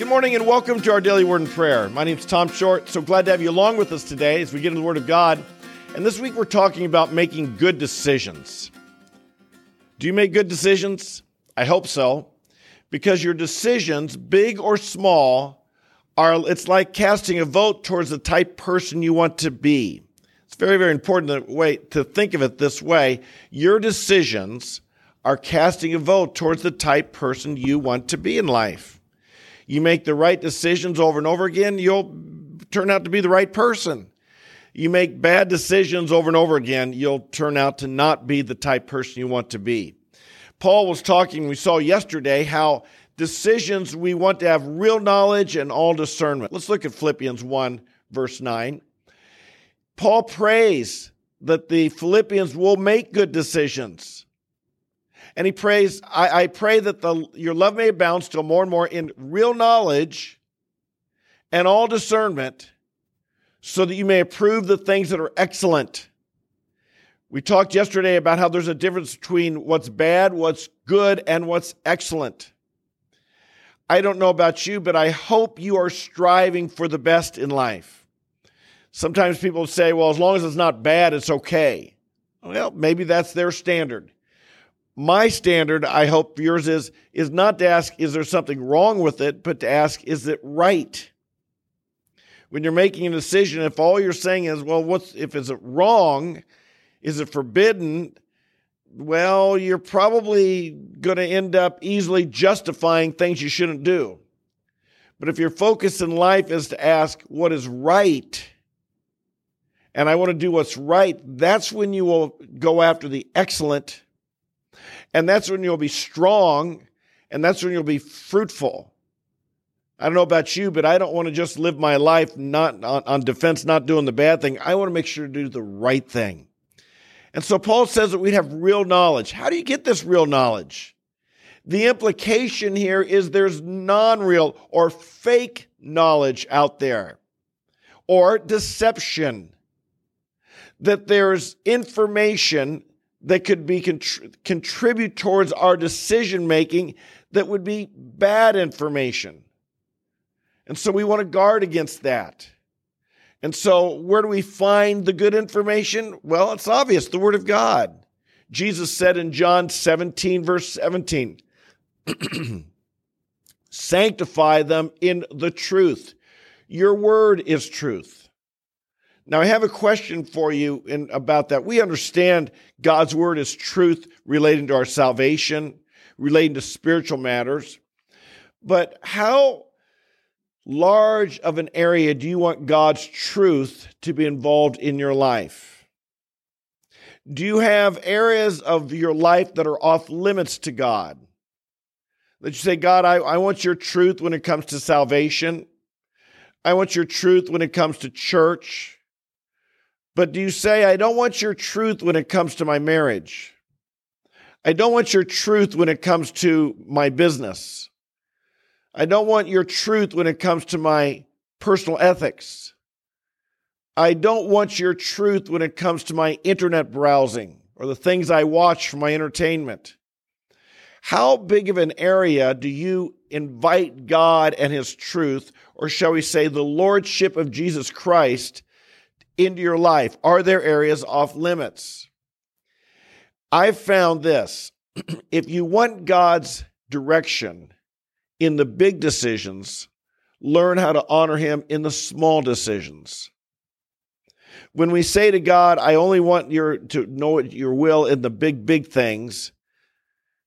Good morning and welcome to our daily word and prayer. My name is Tom Short. So glad to have you along with us today as we get into the Word of God. And this week we're talking about making good decisions. Do you make good decisions? I hope so. Because your decisions, big or small, are it's like casting a vote towards the type person you want to be. It's very, very important to, way, to think of it this way. Your decisions are casting a vote towards the type person you want to be in life you make the right decisions over and over again, you'll turn out to be the right person. You make bad decisions over and over again, you'll turn out to not be the type person you want to be. Paul was talking, we saw yesterday how decisions we want to have real knowledge and all discernment. Let's look at Philippians 1, verse 9. Paul prays that the Philippians will make good decisions. And he prays, I, I pray that the, your love may abound still more and more in real knowledge and all discernment, so that you may approve the things that are excellent. We talked yesterday about how there's a difference between what's bad, what's good, and what's excellent. I don't know about you, but I hope you are striving for the best in life. Sometimes people say, well, as long as it's not bad, it's okay. Well, maybe that's their standard my standard, I hope yours is, is not to ask, is there something wrong with it, but to ask, is it right? When you're making a decision, if all you're saying is, well, what's, if is it wrong? Is it forbidden? Well, you're probably going to end up easily justifying things you shouldn't do. But if your focus in life is to ask what is right, and I want to do what's right, that's when you will go after the excellent and that's when you'll be strong and that's when you'll be fruitful. I don't know about you, but I don't want to just live my life not on, on defense, not doing the bad thing. I want to make sure to do the right thing. And so Paul says that we'd have real knowledge. How do you get this real knowledge? The implication here is there's non real or fake knowledge out there or deception. That there's information that could be contr- contribute towards our decision making that would be bad information. And so we want to guard against that. And so where do we find the good information? Well, it's obvious, the word of God. Jesus said in John 17 verse 17, sanctify them in the truth. Your word is truth. Now, I have a question for you in, about that. We understand God's word is truth relating to our salvation, relating to spiritual matters. But how large of an area do you want God's truth to be involved in your life? Do you have areas of your life that are off limits to God? That you say, God, I, I want your truth when it comes to salvation. I want your truth when it comes to church. But do you say, I don't want your truth when it comes to my marriage? I don't want your truth when it comes to my business. I don't want your truth when it comes to my personal ethics. I don't want your truth when it comes to my internet browsing or the things I watch for my entertainment. How big of an area do you invite God and His truth, or shall we say, the Lordship of Jesus Christ, into your life? Are there areas off limits? I've found this if you want God's direction in the big decisions, learn how to honor Him in the small decisions. When we say to God, I only want your, to know your will in the big, big things,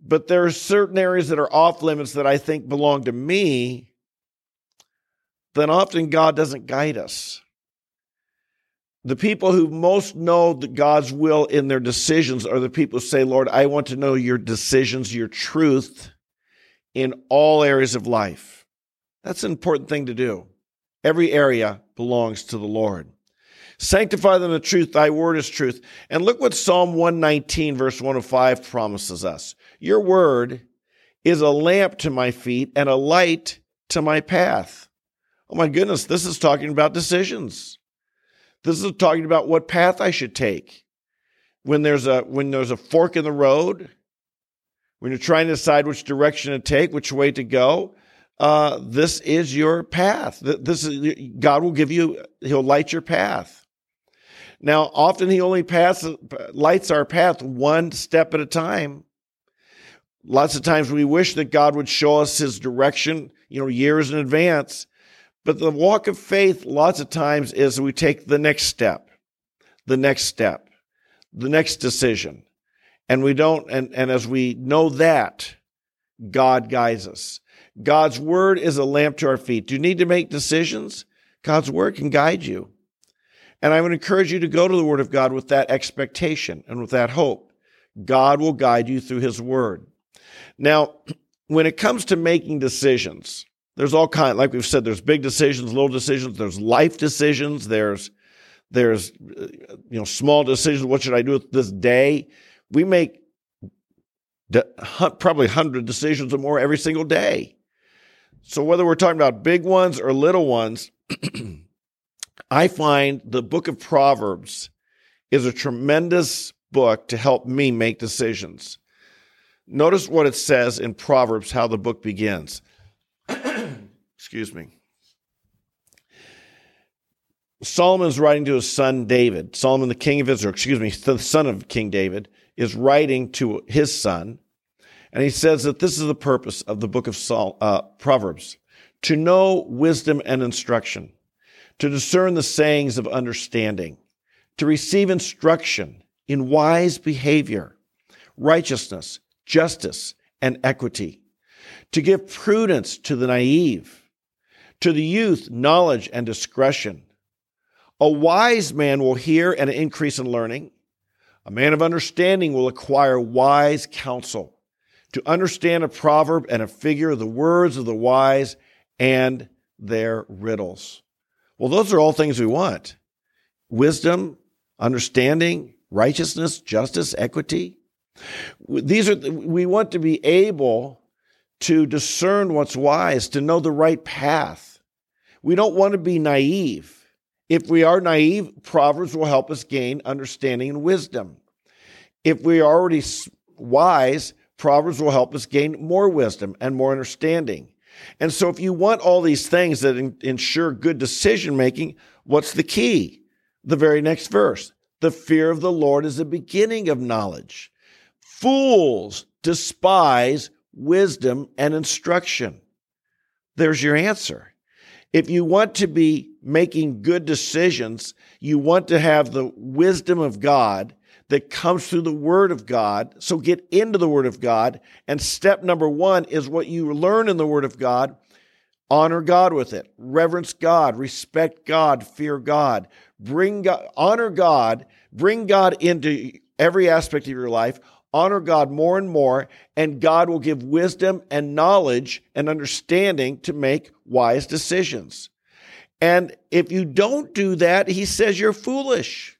but there are certain areas that are off limits that I think belong to me, then often God doesn't guide us the people who most know God's will in their decisions are the people who say, Lord, I want to know your decisions, your truth in all areas of life. That's an important thing to do. Every area belongs to the Lord. Sanctify them the truth, thy word is truth. And look what Psalm 119, verse 105 promises us. Your word is a lamp to my feet and a light to my path. Oh my goodness, this is talking about decisions. This is talking about what path I should take. When there's a when there's a fork in the road, when you're trying to decide which direction to take, which way to go, uh, this is your path. This is God will give you. He'll light your path. Now, often He only passes lights our path one step at a time. Lots of times we wish that God would show us His direction, you know, years in advance. But the walk of faith, lots of times, is we take the next step, the next step, the next decision. And we don't, and, and as we know that, God guides us. God's word is a lamp to our feet. Do you need to make decisions? God's word can guide you. And I would encourage you to go to the word of God with that expectation and with that hope. God will guide you through his word. Now, when it comes to making decisions, there's all kind, like we've said, there's big decisions, little decisions, there's life decisions, there's, there's, uh, you know, small decisions. What should I do with this day? We make probably 100 decisions or more every single day. So whether we're talking about big ones or little ones, I find the book of Proverbs is a tremendous book to help me make decisions. Notice what it says in Proverbs, how the book begins. Excuse me. Solomon's writing to his son David. Solomon, the king of Israel, excuse me, the son of King David, is writing to his son. And he says that this is the purpose of the book of Sol, uh, Proverbs to know wisdom and instruction, to discern the sayings of understanding, to receive instruction in wise behavior, righteousness, justice, and equity, to give prudence to the naive, to the youth, knowledge and discretion. A wise man will hear and increase in learning. A man of understanding will acquire wise counsel to understand a proverb and a figure, the words of the wise and their riddles. Well, those are all things we want wisdom, understanding, righteousness, justice, equity. These are, we want to be able to discern what's wise, to know the right path. We don't want to be naive. If we are naive, Proverbs will help us gain understanding and wisdom. If we are already wise, Proverbs will help us gain more wisdom and more understanding. And so, if you want all these things that in, ensure good decision making, what's the key? The very next verse. The fear of the Lord is the beginning of knowledge. Fools despise wisdom and instruction. There's your answer. If you want to be making good decisions, you want to have the wisdom of God that comes through the Word of God. So get into the Word of God. And step number one is what you learn in the Word of God. Honor God with it. Reverence God. Respect God. Fear God. Bring God, honor God. Bring God into every aspect of your life. Honor God more and more, and God will give wisdom and knowledge and understanding to make wise decisions. And if you don't do that, he says you're foolish.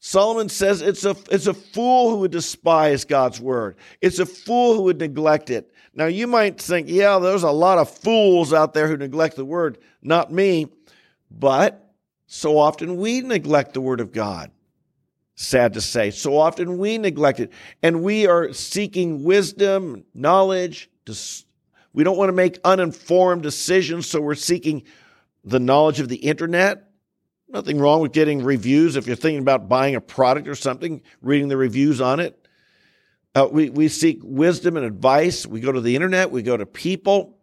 Solomon says it's a, it's a fool who would despise God's word. It's a fool who would neglect it. Now, you might think, yeah, there's a lot of fools out there who neglect the word. Not me. But so often we neglect the word of God. Sad to say. So often we neglect it. And we are seeking wisdom, knowledge. We don't want to make uninformed decisions. So we're seeking the knowledge of the internet Nothing wrong with getting reviews if you're thinking about buying a product or something, reading the reviews on it. Uh, we, we seek wisdom and advice. We go to the internet, we go to people.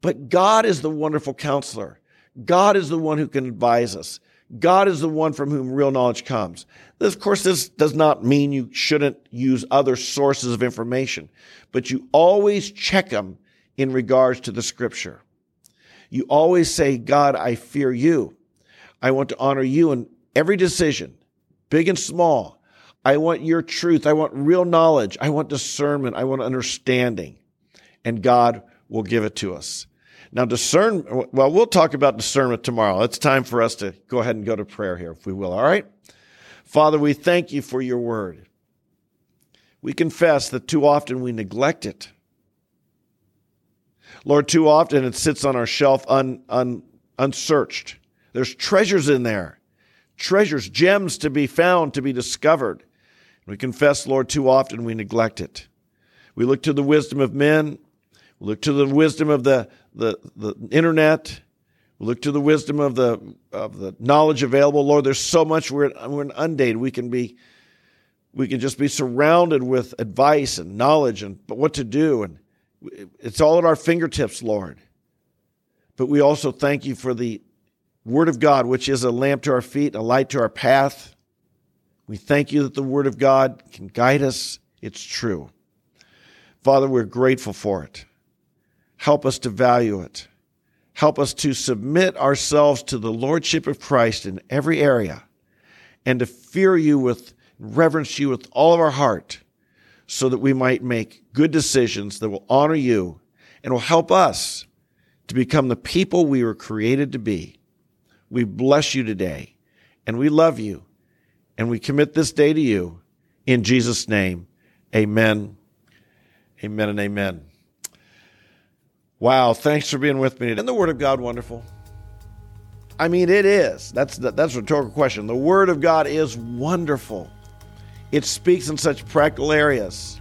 But God is the wonderful counselor. God is the one who can advise us. God is the one from whom real knowledge comes. This, of course, this does not mean you shouldn't use other sources of information, but you always check them in regards to the scripture. You always say, God, I fear you. I want to honor you in every decision, big and small. I want your truth. I want real knowledge. I want discernment. I want understanding. And God will give it to us. Now, discern, well, we'll talk about discernment tomorrow. It's time for us to go ahead and go to prayer here, if we will. All right? Father, we thank you for your word. We confess that too often we neglect it. Lord, too often it sits on our shelf un, un, unsearched. There's treasures in there, treasures, gems to be found, to be discovered. We confess, Lord, too often we neglect it. We look to the wisdom of men, We look to the wisdom of the, the, the internet. We look to the wisdom of the, of the knowledge available. Lord, there's so much we're, we're inundated. We can be we can just be surrounded with advice and knowledge and but what to do and it's all at our fingertips lord but we also thank you for the word of god which is a lamp to our feet a light to our path we thank you that the word of god can guide us it's true father we're grateful for it help us to value it help us to submit ourselves to the lordship of christ in every area and to fear you with reverence you with all of our heart so that we might make good decisions that will honor you and will help us to become the people we were created to be. We bless you today and we love you and we commit this day to you in Jesus' name. Amen. Amen and amen. Wow, thanks for being with me. Isn't the Word of God wonderful? I mean, it is. That's that's a rhetorical question. The Word of God is wonderful. It speaks in such practical areas.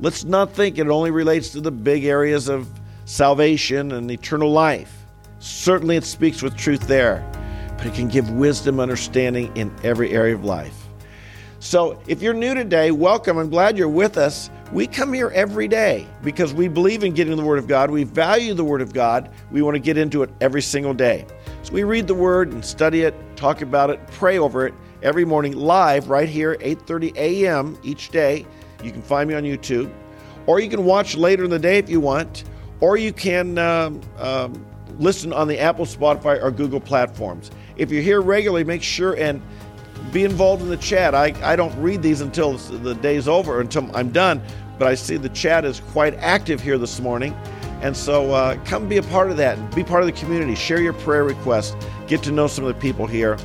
Let's not think it only relates to the big areas of salvation and eternal life. Certainly, it speaks with truth there, but it can give wisdom, understanding in every area of life. So, if you're new today, welcome. I'm glad you're with us. We come here every day because we believe in getting the Word of God. We value the Word of God. We want to get into it every single day. So, we read the Word and study it, talk about it, pray over it every morning live right here 8:30 a.m. each day. You can find me on YouTube, or you can watch later in the day if you want, or you can um, um, listen on the Apple, Spotify, or Google platforms. If you're here regularly, make sure and be involved in the chat. I, I don't read these until the day's over, until I'm done, but I see the chat is quite active here this morning. And so uh, come be a part of that be part of the community. Share your prayer requests. Get to know some of the people here.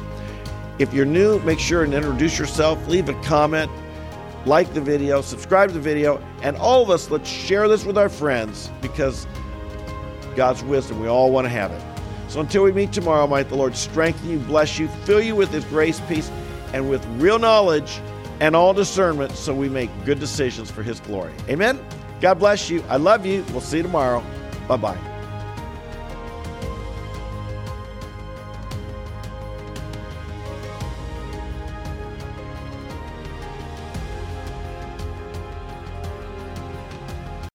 If you're new, make sure and introduce yourself, leave a comment, like the video, subscribe to the video, and all of us, let's share this with our friends because God's wisdom, we all want to have it. So until we meet tomorrow, might the Lord strengthen you, bless you, fill you with His grace, peace, and with real knowledge and all discernment so we make good decisions for His glory. Amen. God bless you. I love you. We'll see you tomorrow. Bye bye.